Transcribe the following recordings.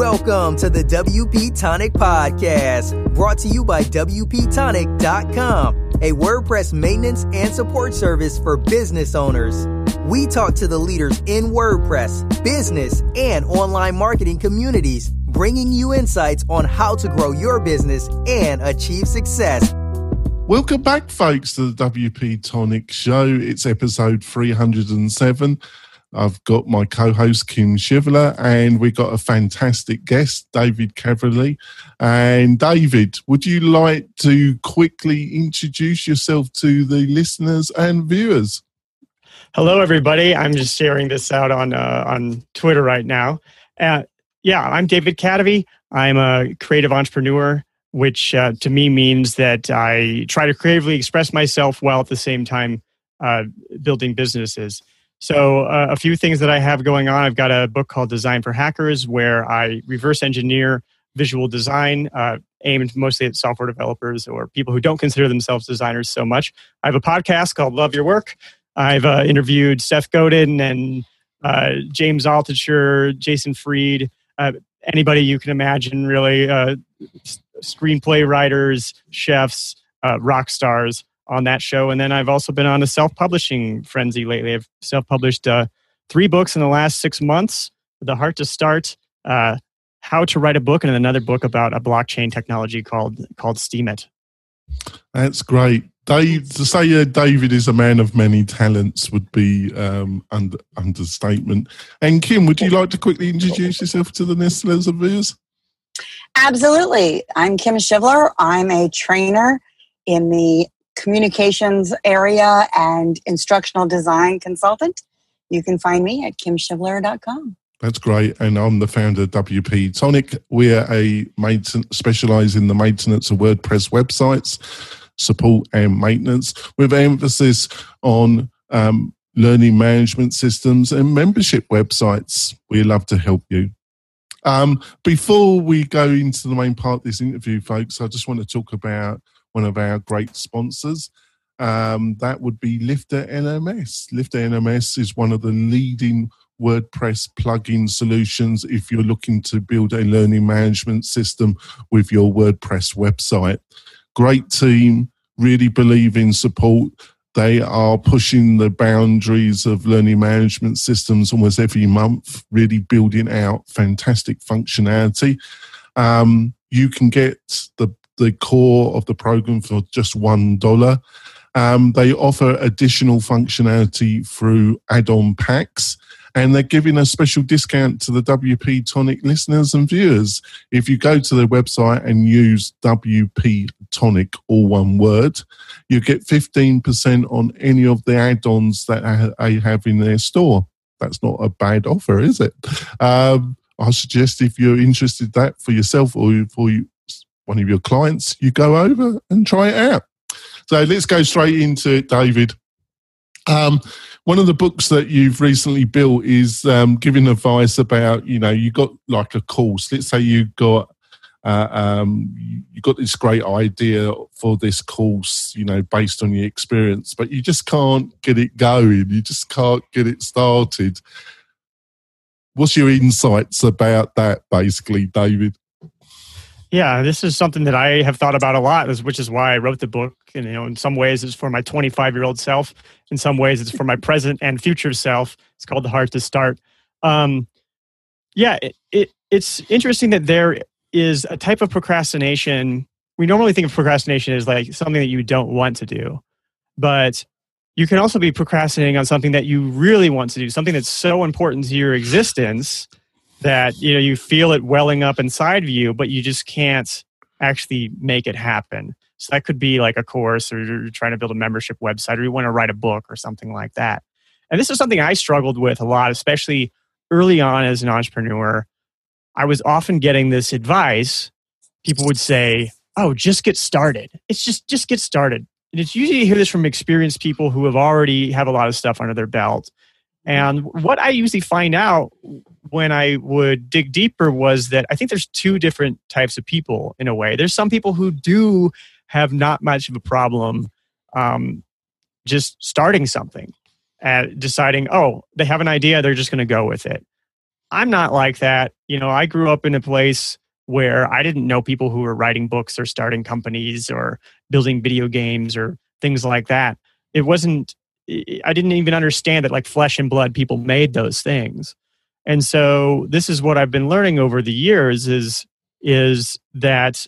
Welcome to the WP Tonic Podcast, brought to you by WPTonic.com, a WordPress maintenance and support service for business owners. We talk to the leaders in WordPress, business, and online marketing communities, bringing you insights on how to grow your business and achieve success. Welcome back, folks, to the WP Tonic Show. It's episode 307. I've got my co-host Kim Shivler, and we've got a fantastic guest, David Caverly. And David, would you like to quickly introduce yourself to the listeners and viewers? Hello, everybody. I'm just sharing this out on uh, on Twitter right now. Uh, yeah, I'm David Kadavy. I'm a creative entrepreneur, which uh, to me means that I try to creatively express myself while at the same time uh, building businesses. So, uh, a few things that I have going on. I've got a book called Design for Hackers, where I reverse engineer visual design uh, aimed mostly at software developers or people who don't consider themselves designers so much. I have a podcast called Love Your Work. I've uh, interviewed Seth Godin and uh, James Altucher, Jason Fried, uh, anybody you can imagine, really, uh, screenplay writers, chefs, rock stars on that show. And then I've also been on a self publishing frenzy lately. I've self published uh, three books in the last six months The Heart to Start, uh, How to Write a Book, and another book about a blockchain technology called, called Steemit. That's great. Dave, to say uh, David is a man of many talents would be um, under, understatement. And Kim, would you like to quickly introduce yourself to the listeners of viewers? Absolutely. I'm Kim Shivler. I'm a trainer in the communications area and instructional design consultant. You can find me at kimshivler.com. That's great. And I'm the founder of WP Tonic. We're a maintenance, specialize in the maintenance of WordPress websites, support and maintenance with emphasis on um, learning management systems and membership websites. We love to help you. Um, before we go into the main part of this interview, folks, I just want to talk about one of our great sponsors. Um, that would be Lifter LMS. Lifter LMS is one of the leading WordPress plugin solutions if you're looking to build a learning management system with your WordPress website. Great team, really believe in support. They are pushing the boundaries of learning management systems almost every month, really building out fantastic functionality. Um, you can get the the core of the program for just one dollar. Um, they offer additional functionality through add-on packs, and they're giving a special discount to the WP Tonic listeners and viewers. If you go to their website and use WP Tonic, all one word, you get 15% on any of the add-ons that they have in their store. That's not a bad offer, is it? Um, I suggest if you're interested in that for yourself or for you, one of your clients, you go over and try it out. So let's go straight into it, David. Um, one of the books that you've recently built is um, giving advice about, you know, you got like a course. Let's say you got uh, um, you got this great idea for this course, you know, based on your experience, but you just can't get it going. You just can't get it started. What's your insights about that, basically, David? Yeah, this is something that I have thought about a lot, which is why I wrote the book. And you know, in some ways, it's for my 25 year old self. In some ways, it's for my present and future self. It's called The Heart to Start. Um, yeah, it, it, it's interesting that there is a type of procrastination. We normally think of procrastination as like something that you don't want to do, but you can also be procrastinating on something that you really want to do, something that's so important to your existence that you know you feel it welling up inside of you but you just can't actually make it happen. So that could be like a course or you're trying to build a membership website or you want to write a book or something like that. And this is something i struggled with a lot especially early on as an entrepreneur. I was often getting this advice. People would say oh just get started. It's just just get started. And it's usually you hear this from experienced people who have already have a lot of stuff under their belt. And what I usually find out when I would dig deeper was that I think there's two different types of people in a way. There's some people who do have not much of a problem um, just starting something and deciding, oh, they have an idea, they're just going to go with it. I'm not like that. You know, I grew up in a place where I didn't know people who were writing books or starting companies or building video games or things like that. It wasn't, I didn't even understand that like flesh and blood people made those things. And so this is what I've been learning over the years is, is that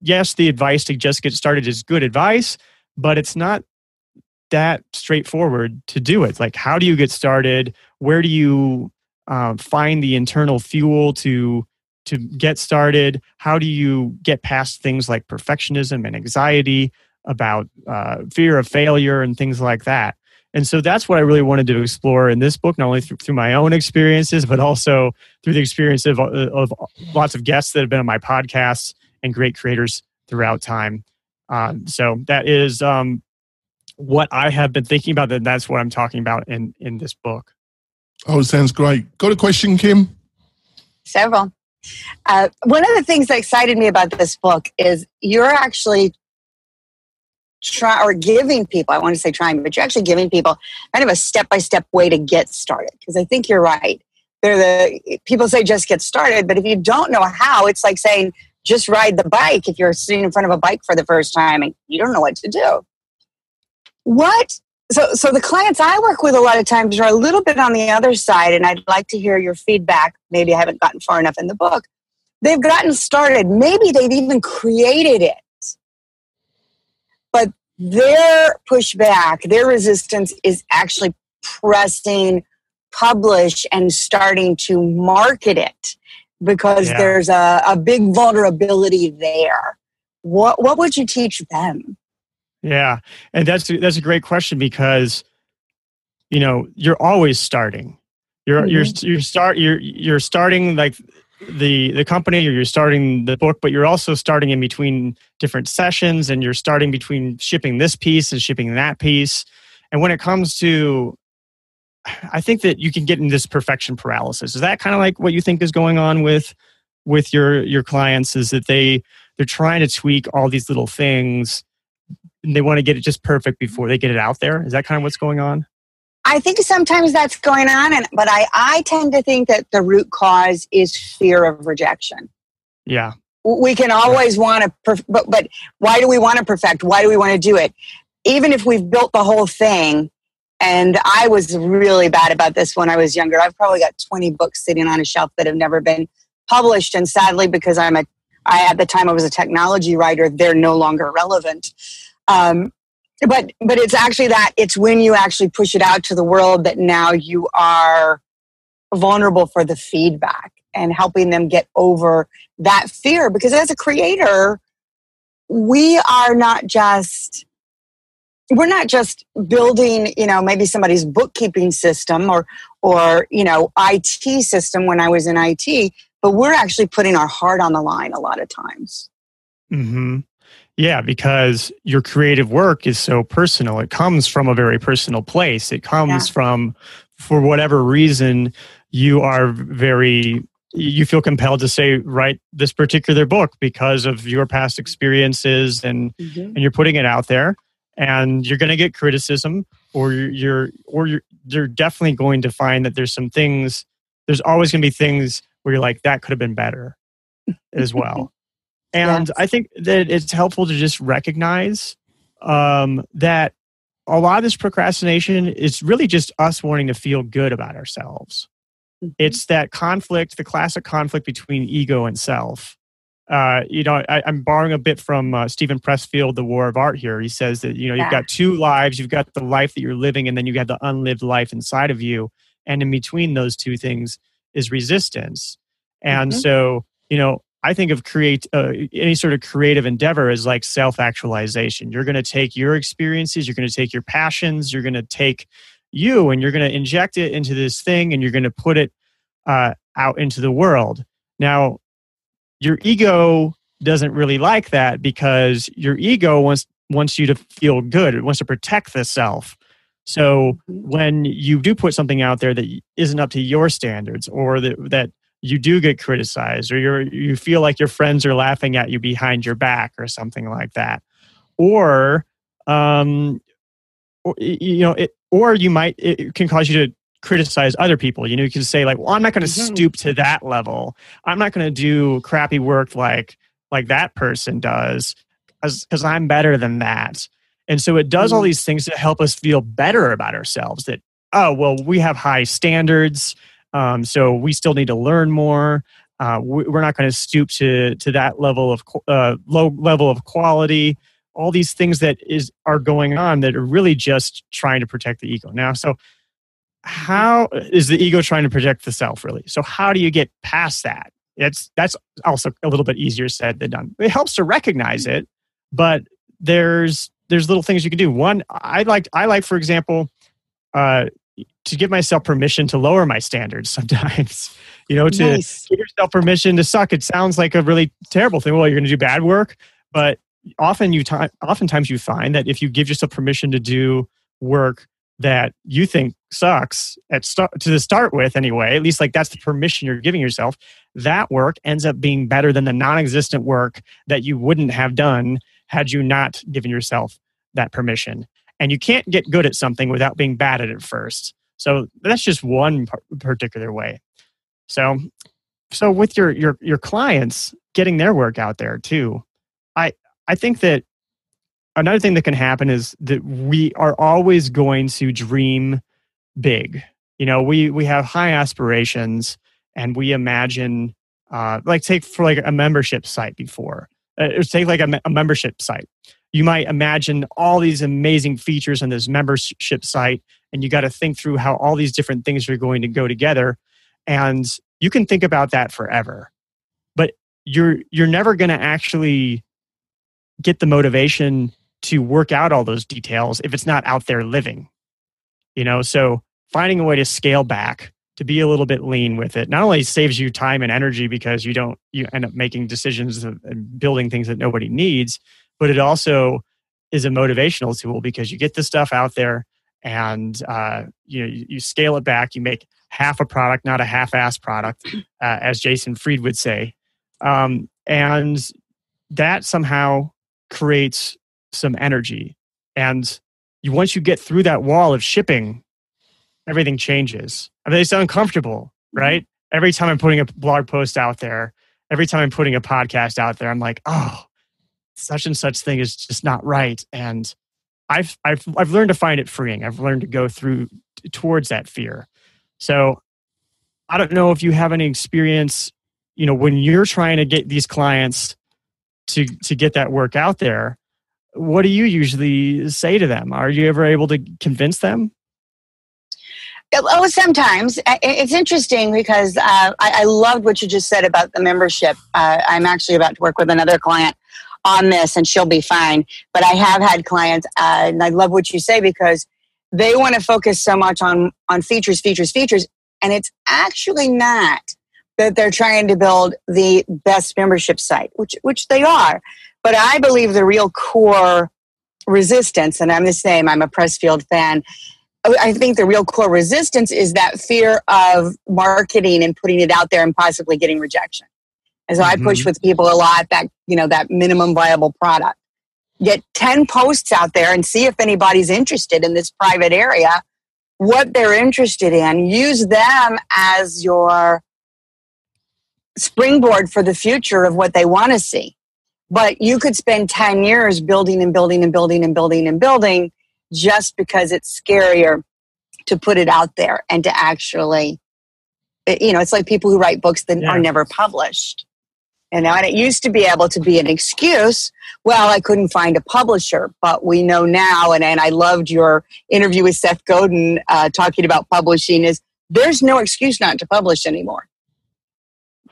yes, the advice to just get started is good advice, but it's not that straightforward to do it. Like, how do you get started? Where do you uh, find the internal fuel to to get started? How do you get past things like perfectionism and anxiety about uh, fear of failure and things like that? And so that's what I really wanted to explore in this book, not only through, through my own experiences, but also through the experience of, of lots of guests that have been on my podcasts and great creators throughout time. Um, so that is um, what I have been thinking about, and that's what I'm talking about in in this book. Oh, sounds great. Got a question, Kim? Several. Uh, one of the things that excited me about this book is you're actually try or giving people. I want to say trying, but you're actually giving people kind of a step by step way to get started. Because I think you're right. They're the people say just get started, but if you don't know how, it's like saying just ride the bike. If you're sitting in front of a bike for the first time and you don't know what to do, what so so the clients i work with a lot of times are a little bit on the other side and i'd like to hear your feedback maybe i haven't gotten far enough in the book they've gotten started maybe they've even created it their pushback their resistance is actually pressing publish and starting to market it because yeah. there's a, a big vulnerability there what what would you teach them yeah, and that's that's a great question because you know you're always starting. You're mm-hmm. you're you're start you're you're starting like the the company or you're starting the book, but you're also starting in between different sessions, and you're starting between shipping this piece and shipping that piece. And when it comes to I think that you can get in this perfection paralysis. Is that kind of like what you think is going on with with your your clients? Is that they they're trying to tweak all these little things they want to get it just perfect before they get it out there. Is that kind of what's going on? I think sometimes that's going on, and but I I tend to think that the root cause is fear of rejection. Yeah, we can always want to, perf- but but why do we want to perfect? Why do we want to do it? Even if we've built the whole thing, and I was really bad about this when I was younger. I've probably got twenty books sitting on a shelf that have never been published, and sadly, because I'm a I at the time I was a technology writer, they're no longer relevant. Um, but but it's actually that it's when you actually push it out to the world that now you are vulnerable for the feedback and helping them get over that fear. Because as a creator we are not just we're not just building you know maybe somebody's bookkeeping system or or you know IT system when I was in IT but we're actually putting our heart on the line a lot of times. Mhm yeah, because your creative work is so personal. It comes from a very personal place. It comes yeah. from, for whatever reason, you are very, you feel compelled to say, write this particular book because of your past experiences and, mm-hmm. and you're putting it out there and you're going to get criticism or you're, or you're, you're definitely going to find that there's some things, there's always going to be things where you're like, that could have been better as well. And yes. I think that it's helpful to just recognize um, that a lot of this procrastination is really just us wanting to feel good about ourselves. Mm-hmm. It's that conflict, the classic conflict between ego and self. Uh, you know, I, am borrowing a bit from uh, Steven Pressfield, The War of Art. Here, he says that you know yeah. you've got two lives. You've got the life that you're living, and then you have the unlived life inside of you. And in between those two things is resistance. And mm-hmm. so, you know, I think of create uh, any sort of creative endeavor as like self actualization. You're going to take your experiences, you're going to take your passions, you're going to take you, and you're going to inject it into this thing, and you're going to put it uh, out into the world. Now, your ego doesn't really like that because your ego wants wants you to feel good. It wants to protect the self. So mm-hmm. when you do put something out there that isn't up to your standards, or that that you do get criticized or you you feel like your friends are laughing at you behind your back or something like that or um or, you know it or you might it can cause you to criticize other people. You know, you can say like, "Well, I'm not going to Mhm. stoop to that level. I'm not going to do crappy work like like that person does because I'm better than that." And so it does all Mhm. these things to help us feel better about ourselves. That oh well, we have high standards, um, so we still need to learn more. Uh, we- we're not going to stoop to to that level of uh, low level of quality. All these things that is are going on that are really just trying to protect the ego. Now, so how is the ego trying to protect the self really so how do you get past that it's that's also a little bit easier said than done it helps to recognize it but there's there's little things you can do one i like i like for example uh to give myself permission to lower my standards sometimes you know to nice. give yourself permission to suck. It sounds like a really terrible thing. Well, you're going to do bad work, but often you ti oftentimes you find that if you give yourself permission to do work that you think sucks at start to the start with anyway, at least like that's the permission you're giving yourself. That work ends up being better than the non-existent work that you wouldn't have done had you not given yourself that permission. And you can't get good at something without being bad at it first. So that's just one particular way. So, so with your your your clients getting their work out there too, I I think that another thing that can happen is that we are always going to dream big. You know, we we have high aspirations and we imagine, uh, like take for like a membership site before, uh, take like a, a membership site. You might imagine all these amazing features on this membership site, and you got to think through how all these different things are going to go together and you can think about that forever. But you're you're never going to actually get the motivation to work out all those details if it's not out there living you know? So finding a way to scale back to be a little bit lean with it not only saves you time and energy because you don't you end up making decisions and building things that nobody needs but it also is a motivational tool because you get the stuff out there and uh, you know you, you scale it back you make half a product not a half-ass product uh, as jason fried would say. Um, and that somehow creates some energy. And you once you get through that wall of shipping everything changes. I mean it's uncomfortable right? Every time i'm putting a blog post out there every time i'm putting a podcast out there i'm like oh such and such thing is just not right. And i've i've i've learned to find it freeing. I've learned to go through towards that fear. So i don't know if you have any experience you know when you're trying to get these clients to to get that work out there what do you usually say to them? Are you ever able to convince them? Oh, sometimes. It's interesting because uh, I, I loved what you just said about the membership. Uh, I'm actually about to work with another client on this, and she'll be fine. But I have had clients, uh, and I love what you say because they want to focus so much on on features, features, features, and it's actually not that they're trying to build the best membership site, which which they are. But I believe the real core resistance, and I'm the same. I'm a Pressfield fan. I think the real core resistance is that fear of marketing and putting it out there and possibly getting rejection. And so I push mm-hmm. with people a lot that, you know, that minimum viable product. Get 10 posts out there and see if anybody's interested in this private area, what they're interested in. Use them as your springboard for the future of what they want to see. But you could spend 10 years building and building and building and building and building just because it's scarier to put it out there and to actually eh, you know it's like people who write books that Yeah. are never published you know and it used to be able to be an excuse well i couldn't find a publisher but we know now and, and i loved your interview with seth godin uh, talking about publishing is there's no excuse not to publish anymore.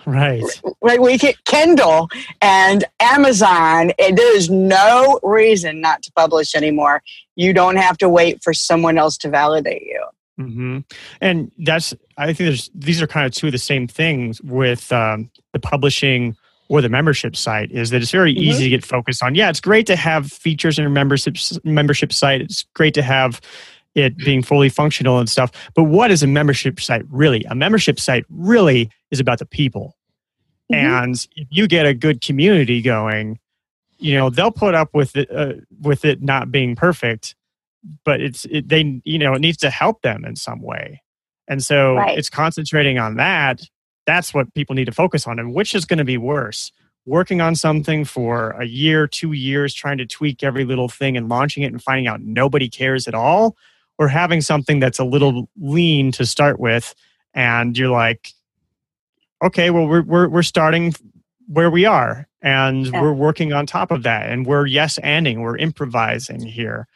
Right. Right we get kindle and amazon and there's no reason not to publish anymore. You don't have to wait for someone else to validate you. Hmm And that's I think there's these are kind of two of the same things with um, the publishing or the membership site is that it's very Mhm. easy to get focused on. Yeah, it's great to have features in your membership membership site. It's great to have it being fully functional and stuff. But what is a membership site really? A membership site really is about the people. Mhm. And if you get a good community going, you know they'll put up with it uh, with it not being perfect, but it's it, they you know it needs to help them in some way And so Right. it's concentrating on that. That's what people need to focus on. And which is going to be worse? Working on something for a year, two years, trying to tweak every little thing and launching it and finding out nobody cares at all, or having something that's a little lean to start with, and you're like, okay, well, we're we're we're starting where we are, and Yeah. we're working on top of that, and we're yes anding, we're improvising here,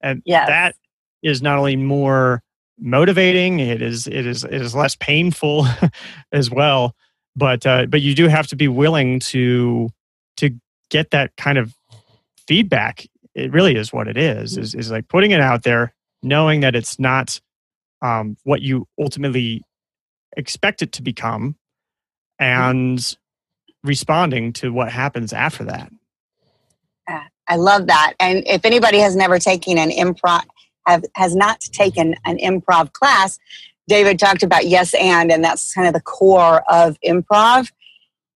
and Yes. that is not only more motivating it is it is it is less painful as well. But uh, but you do have to be willing to to get that kind of feedback. It really is what it is is, is like putting it out there knowing that it's not um, what you ultimately expect it to become and responding to what happens after that. I love that. And if anybody has never taken an improv, have, has not taken an improv class, David talked about yes and, and that's kind of the core of improv.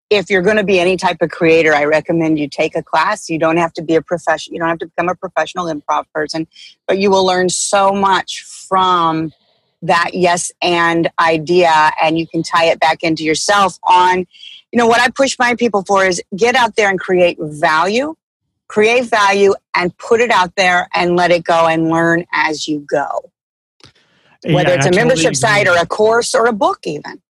If you're going to be any type of creator, I recommend you take a class. You don't have to be a professional. You don't have to become a professional improv person, but you will learn so much from that yes and idea, and you can tie it back into yourself. On, you know, what I push my people for is get out there and create value create value and put it out there and let it go and learn as you go. Whether Yeah, it's a membership totally site or a course or a book, even.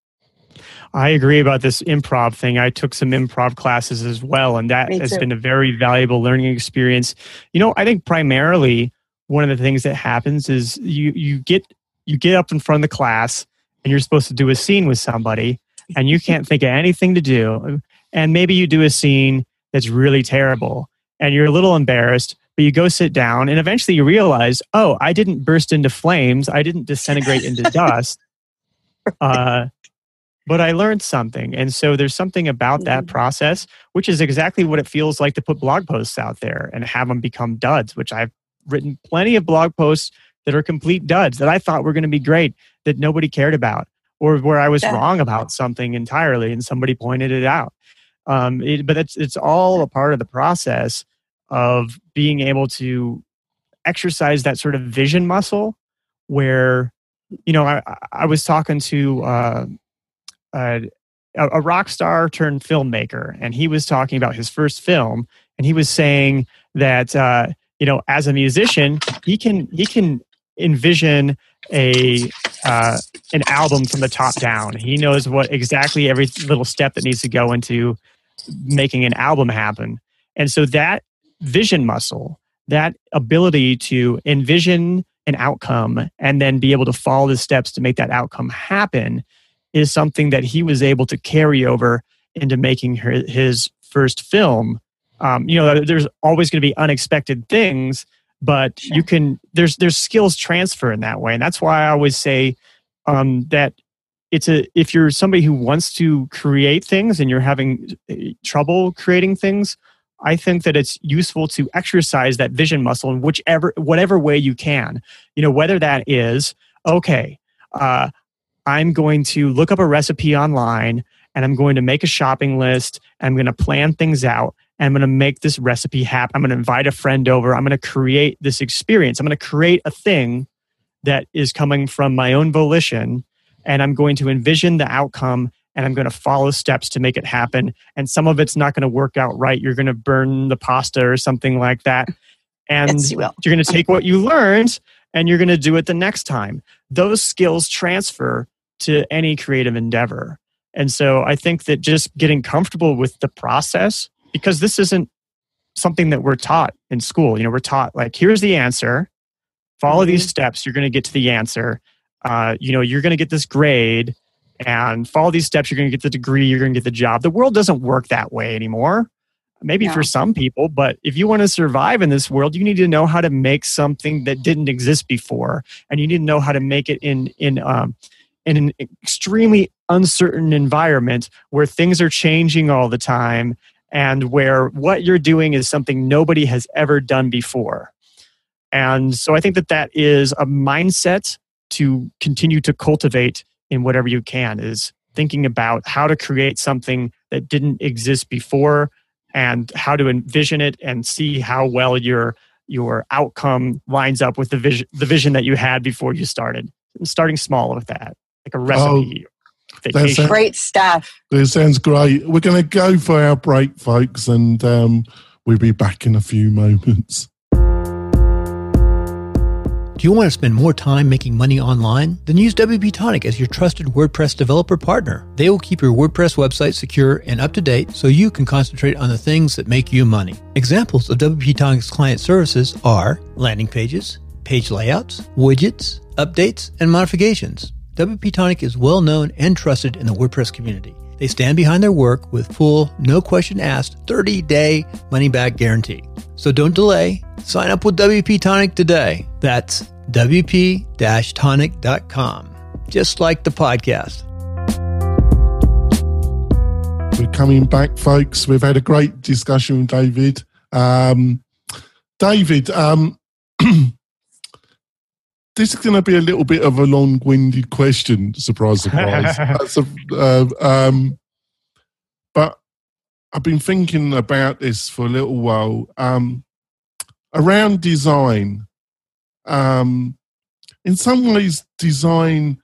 I agree about this improv thing. I took some improv classes as well, and that has been a very valuable learning experience. You know, I think primarily one of the things that happens is you you get you get up in front of the class and you're supposed to do a scene with somebody, and you can't think of anything to do, and maybe you do a scene that's really terrible, and you're a little embarrassed. But you go sit down, and eventually you realize, oh, I didn't burst into flames. I didn't disintegrate into dust. Uh, but I learned something. And so there's something about that Mhm. process, which is exactly what it feels like to put blog posts out there and have them become duds, which I've written plenty of blog posts that are complete duds that I thought were going to be great that nobody cared about, or where I was Yeah. wrong about something entirely and somebody pointed it out. Um, it, but it's, it's all a part of the process of being able to exercise that sort of vision muscle where, you know, I, I was talking to, uh, a, a rock star turned filmmaker, and he was talking about his first film, and he was saying that uh, you know, as a musician, he can he can envision a uh, an album from the top down. He knows what exactly every little step that needs to go into making an album happen, and so that vision muscle, that ability to envision an outcome and then be able to follow the steps to make that outcome happen is something that he was able to carry over into making her, his first film. Um, you know, there's always going to be unexpected things, but Sure. you can there's there's skills transfer in that way, and that's why I always say um, that it's a if you're somebody who wants to create things and you're having uh, trouble creating things. I think that it's useful to exercise that vision muscle in whichever whatever way you can. You know, whether that is okay. Uh, I'm going to look up a recipe online and I'm going to make a shopping list and I'm going to plan things out and I'm going to make this recipe happen. I'm going to invite a friend over. I'm going to create this experience. I'm going to create a thing that is coming from my own volition and I'm going to envision the outcome and I'm going to follow steps to make it happen. And some of it's not going to work out right. You're going to burn the pasta or something like that. And Yes, you you're going to take what you learned and you're going to do it the next time. Those skills transfer to any creative endeavor. And so I think that just getting comfortable with the process, because this isn't something that we're taught in school. You know, we're taught like, here's the answer, follow these steps, you're going to get to the answer. Uh, you know, you're going to get this grade and follow these steps, you're going to get the degree, you're going to get the job. The world doesn't work that way anymore. Maybe No. for some people, but if you want to survive in this world, you need to know how to make something that didn't exist before, and you need to know how to make it in in um, in an extremely uncertain environment where things are changing all the time, and where what you're doing is something nobody has ever done before. And so, I think that that is a mindset to continue to cultivate in whatever you can. Is thinking about how to create something that didn't exist before and how to envision it and see how well your your outcome lines up with the vision the vision that you had before you started and starting small with that like a recipe. That's vacation. it. Great stuff. It sounds great. We're going to go for our break, folks, and um, we'll be back in a few moments. Do you want to spend more time making money online? Then use WP Tonic as your trusted WordPress developer partner. They will keep your WordPress website secure and up to date so you can concentrate on the things that make you money. Examples of WP Tonic's client services are landing pages, page layouts, widgets, updates, and modifications. WP Tonic is well known and trusted in the WordPress community. They stand behind their work with full, no question asked, 30 day money back guarantee. So don't delay. Sign up with WP Tonic today. That's WP tonic.com, just like the podcast. We're coming back, folks. We've had a great discussion with David. Um, David, um, this is going to be a little bit of a long-winded question. Surprise, surprise. A, uh, um, but I've been thinking about this for a little while. Um, around design, um, in some ways, design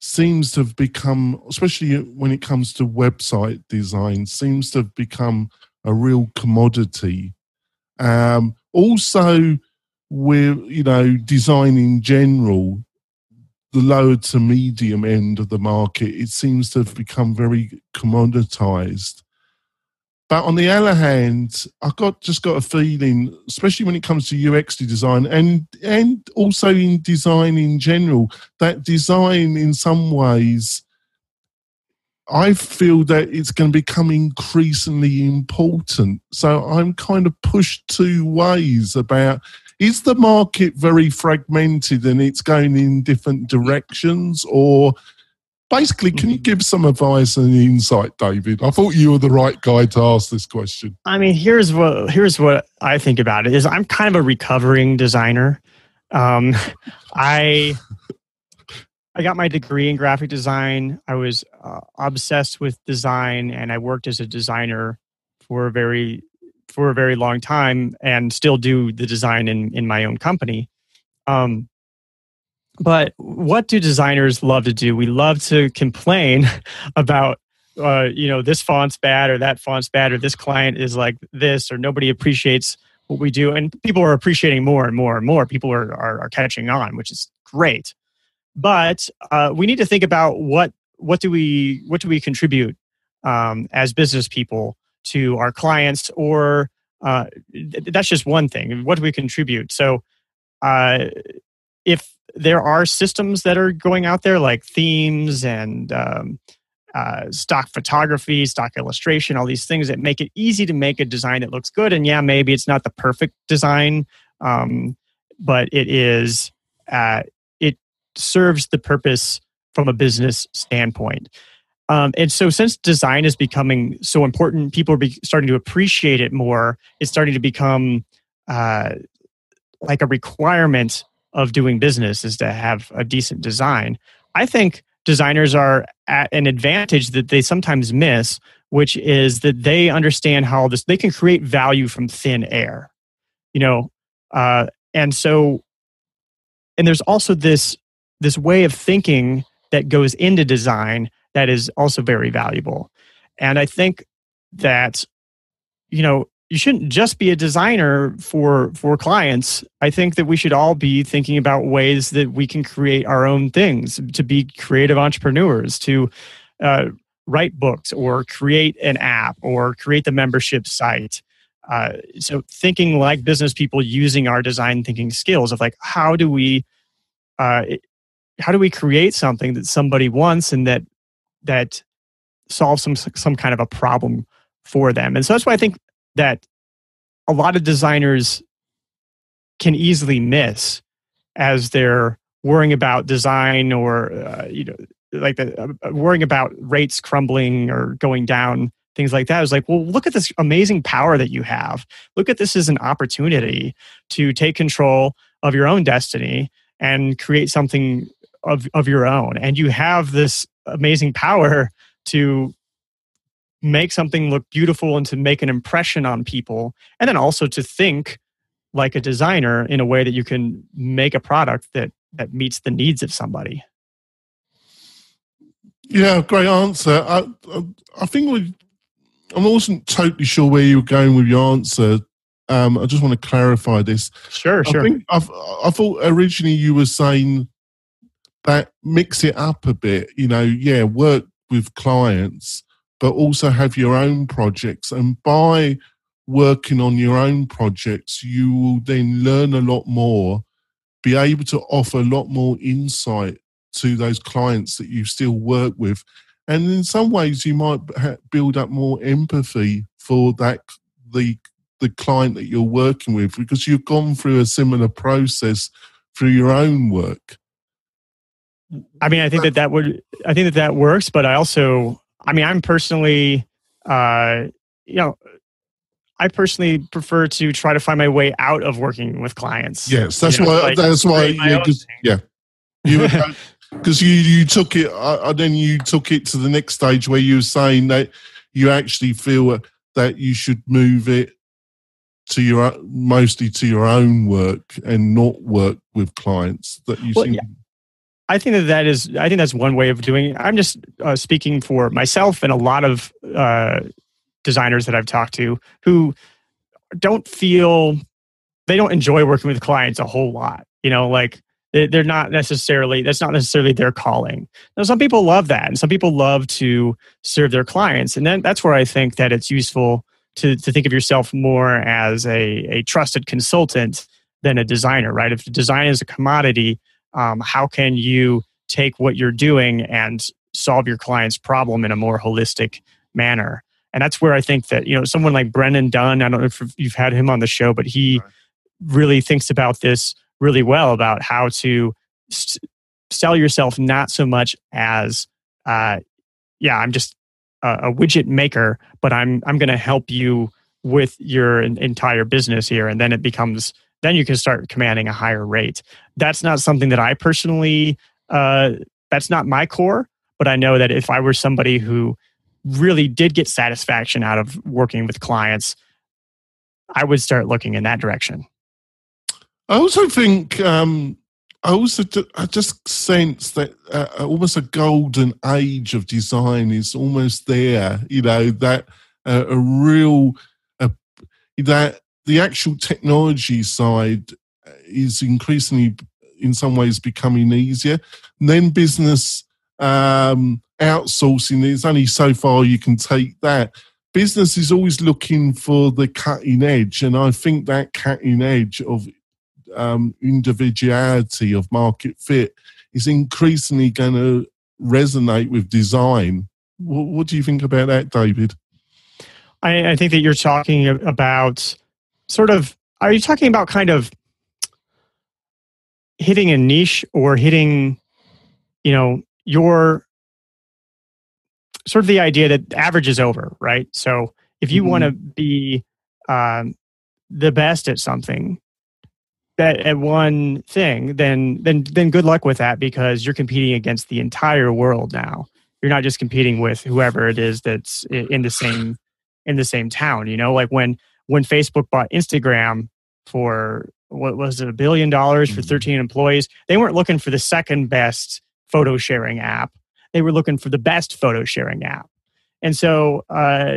seems to have become, especially when it comes to website design, seems to have become a real commodity. Um, also, with you know design in general, the lower to medium end of the market, it seems to have become very commoditized. But on the other hand, I got just got a feeling, especially when it comes to UX design and and also in design in general, that design in some ways, I feel that it's going to become increasingly important. So I'm kind of pushed two ways about is the market very fragmented and it's going in different directions or basically can you give some advice and insight david i thought you were the right guy to ask this question I mean, here's what here's what I think about it is I'm kind of a recovering designer. Um, I I got my degree in graphic design. I was uh, obsessed with design, and I worked as a designer for a very for a very long time, and still do the design in in my own company. Um, but what do designers love to do? We love to complain about uh, you know, this font's bad or that font's bad or this client is like this or nobody appreciates what we do. And people are appreciating more and more and more. People are, are, are catching on, which is great. But uh, we need to think about what what do we what do we contribute um, as business people to our clients or uh, th- that's just one thing. What do we contribute? So uh, if there are systems that are going out there like themes and um, uh, stock photography, stock illustration, all these things that make it easy to make a design that looks good. And yeah, maybe it's not the perfect design, um, but it is. Uh, it serves the purpose from a business standpoint. Um, and so, since design is becoming so important, people are be starting to appreciate it more. It's starting to become uh, like a requirement of doing business is to have a decent design. I think designers are at an advantage that they sometimes miss, which is that they understand how this they can create value from thin air, you know, uh, and so, and there's also this this way of thinking that goes into design that is also very valuable, and I think that you know you shouldn't just be a designer for for clients. I think that we should all be thinking about ways that we can create our own things to be creative entrepreneurs to uh, write books or create an app or create the membership site. Uh, so thinking like business people using our design thinking skills of like how do we uh, how do we create something that somebody wants and that that solves some some kind of a problem for them. And so that's why i think that a lot of designers can easily miss as they're worrying about design or uh, you know like the, uh, worrying about rates crumbling or going down things like that. Like well look at this amazing power that you have. Look at this as an opportunity to take control of your own destiny and create something of, of your own and you have this amazing power to make something look beautiful and to make an impression on people and then also to think like a designer in a way that you can make a product that that meets the needs of somebody Yeah, great answer. I, I, I think we, I wasn't totally sure where you were going with your answer. Um, I just want to clarify this. Sure, I sure. think I've, I thought originally you were saying that mix it up a bit. You know, yeah, work with clients, but also have your own projects. And by working on your own projects, you will then learn a lot more, be able to offer a lot more insight to those clients that you still work with. And in some ways, you might build up more empathy for that the the client that you're working with because you've gone through a similar process through your own work. I mean, I think that that would, I think that that works, but I also, I mean, I'm personally, uh, you know, I personally prefer to try to find my way out of working with clients. Yes, that's You know, why. like, that's why. Yeah, own 'cause- yeah. You because you you took it, uh, and then you took it to the next stage where you were saying that you actually feel that you should move it to your mostly to your own work and not work with clients that you Well, seem. yeah. I think that that is. I think that's one way of doing it. I'm just uh, speaking for myself and a lot of uh, designers that I've talked to who don't feel they don't enjoy working with clients a whole lot. You know, like they- they're not necessarily that's not necessarily their calling. Now, some people love that, and some people love to serve their clients, and then that's where I think that it's useful to to think of yourself more as a a trusted consultant than a designer, right? If design is a commodity, um, how can you take what you're doing and solve your client's problem in a more holistic manner? And that's where I think that you know someone like Brennan Dunn. I don't know if you've had him on the show, but he really thinks about this really well about how to st- sell yourself not so much as uh, yeah i'm just a, a widget maker but i'm i'm going to help you with your entire business here and then it becomes then you can start commanding a higher rate that's not something that i personally uh, that's not my core but i know that if i were somebody who really did get satisfaction out of working with clients i would start looking in that direction I also think um, I also I just sense that uh, almost a golden age of design is almost there. You know that uh, a real uh, that the actual technology side is increasingly, in some ways, becoming easier. And then business um, outsourcing is only so far you can take that. Business is always looking for the cutting edge, and I think that cutting edge of um, individuality of market fit is increasingly going to resonate with design. What, what do you think about that, David? I, I think that you're talking about sort of. Are you talking about kind of hitting a niche or hitting, you know, your sort of the idea that average is over, right? So if you want to be um, the best at something, that at one thing, then then then good luck with that because you're competing against the entire world now. You're not just competing with whoever it is that's in the same in the same town. You know, like when when Facebook bought Instagram for what was it a billion dollars for Mhm. 13 employees, they weren't looking for the second best photo sharing app. They were looking for the best photo sharing app. And so uh,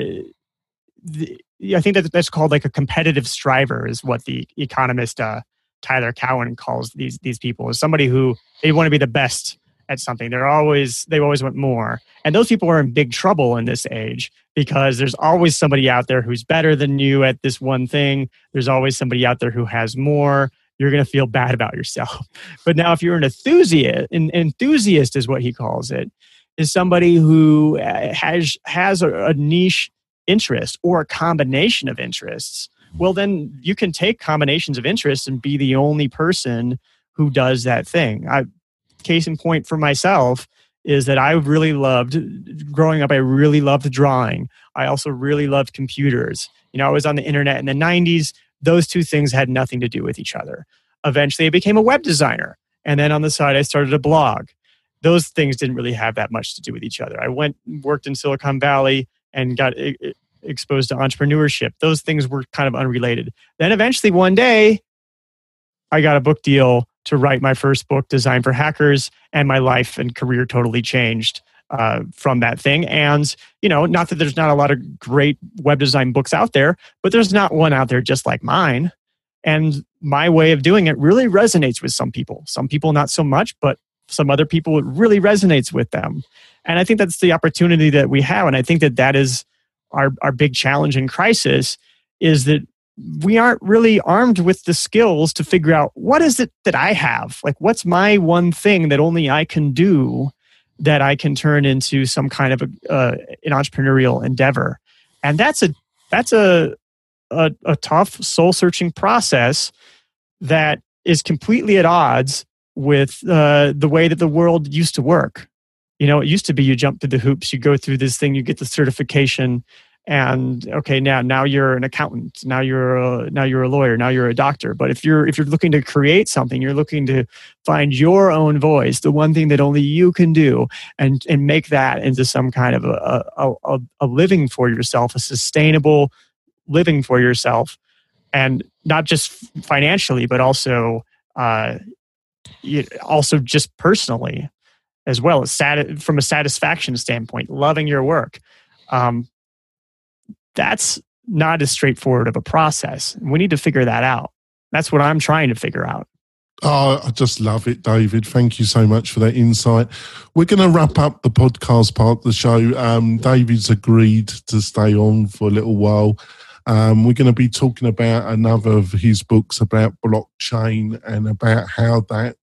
the, I think that that's called like a competitive striver, is what the economist uh, Tyler Cowen calls these these people. Is somebody who they want to be the best at something. They're always they always want more, and those people are in big trouble in this age because there's always somebody out there who's better than you at this one thing. There's always somebody out there who has more. You're going to feel bad about yourself. But now, if you're an enthusiast, an enthusiast is what he calls it, is somebody who uh, has has a, a niche interest or a combination of interests. Well, then you can take combinations of interests and be the only person who does that thing. I, case in point for myself is that I really loved growing up. I really loved drawing. I also really loved computers. You know, I was on the internet in the 90s. Those two things had nothing to do with each other. Eventually, I became a web designer. And then on the side, I started a blog. Those things didn't really have that much to do with each other. I went, worked in Silicon Valley and got exposed to entrepreneurship. Those things were kind of unrelated. Then eventually, one day, I got a book deal to write my first book, Design for Hackers, and my life and career totally changed uh, from that thing. And, you know, not that there's not a lot of great web design books out there, but there's not one out there just like mine. And my way of doing it really resonates with some people. Some people, not so much, but some other people, it really resonates with them. And I think that's the opportunity that we have. And I think that that is our, our big challenge in crisis is that we aren't really armed with the skills to figure out what is it that I have? Like, what's my one thing that only I can do that I can turn into some kind of a, uh, an entrepreneurial endeavor? And that's a that's a a, a tough soul searching process that is completely at odds with uh, the way that the world used to work. You know, it used to be you jump through the hoops, you go through this thing, you get the certification, and okay now now you're an accountant. Now you're a, now you're a lawyer. Now you're a doctor. But if you're if you're looking to create something you're looking to find your own voice the one thing that only you can do and and make that into some kind of a a, a, a living for yourself a sustainable living for yourself. And not just financially but also uh also just personally as well as sat- from a satisfaction standpoint loving your work. Um, that's not as straightforward of a process. We need to figure that out. That's what I'm trying to figure out. Oh, I just love it, David. Thank you so much for that insight. We're going to wrap up the podcast part of the show. Um, David's agreed to stay on for a little while. Um, we're going to be talking about another of his books about blockchain and about how that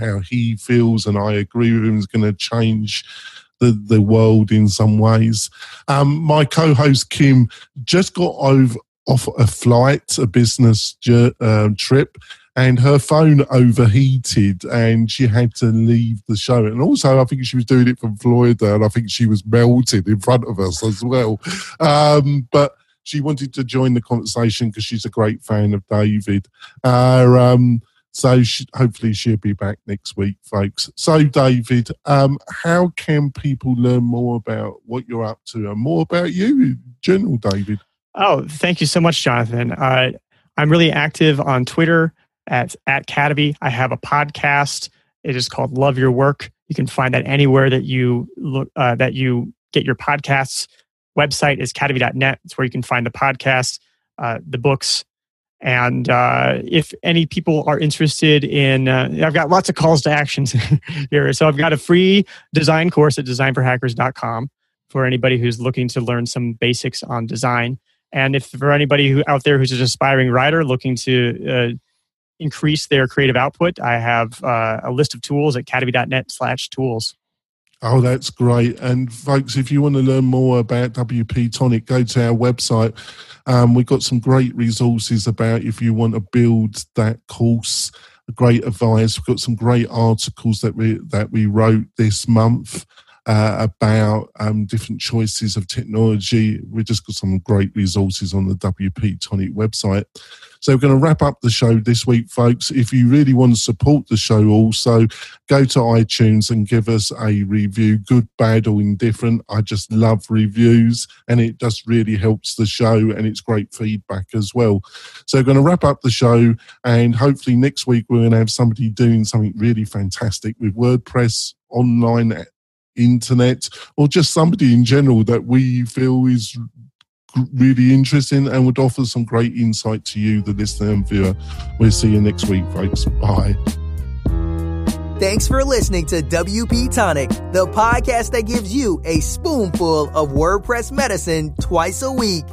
how he feels, and I agree with him, is going to change the, the world in some ways. Um, my co host Kim just got over off a flight, a business uh, trip, and her phone overheated and she had to leave the show. And also, I think she was doing it from Florida and I think she was melted in front of us as well. Um, but she wanted to join the conversation because she's a great fan of David. Uh, um, so hopefully she'll be back next week, folks. So, David, um, how can people learn more about what you're up to and more about you general, David? Oh, thank you so much, Jonathan. Uh, I'm really active on Twitter at at Kadavy. I have a podcast. It is called Love Your Work. You can find that anywhere that you look uh, that you get your podcasts. Website is kadavy.net. It's where you can find the podcast, uh, the books, and uh, if any people are interested in, uh, I've got lots of calls to actions here. So I've got a free design course at designforhackers.com for anybody who's looking to learn some basics on design. And if for anybody who out there who's an aspiring writer looking to uh, increase their creative output, I have uh, a list of tools at kadavy.net slash tools. Oh, that's great. And folks, if you want to learn more about WP Tonic, go to our website. Um, we've got some great resources about if you want to build that course. Great advice. We've got some great articles that we that we wrote this month uh, about um, different choices of technology. We've just got some great resources on the WP Tonic website. So we're going to wrap up the show this week, folks. If you really want to support the show, also go to iTunes and give us a review, good, bad, or indifferent. I just love reviews and it just really helps the show and it's great feedback as well. So we're going to wrap up the show and hopefully next week we're going to have somebody doing something really fantastic with WordPress online internet or just somebody in general that we feel is really interesting and would offer some great insight to you, the listener and viewer. We'll see you next week, folks. Bye. Thanks for listening to WP Tonic, the podcast that gives you a spoonful of WordPress medicine twice a week.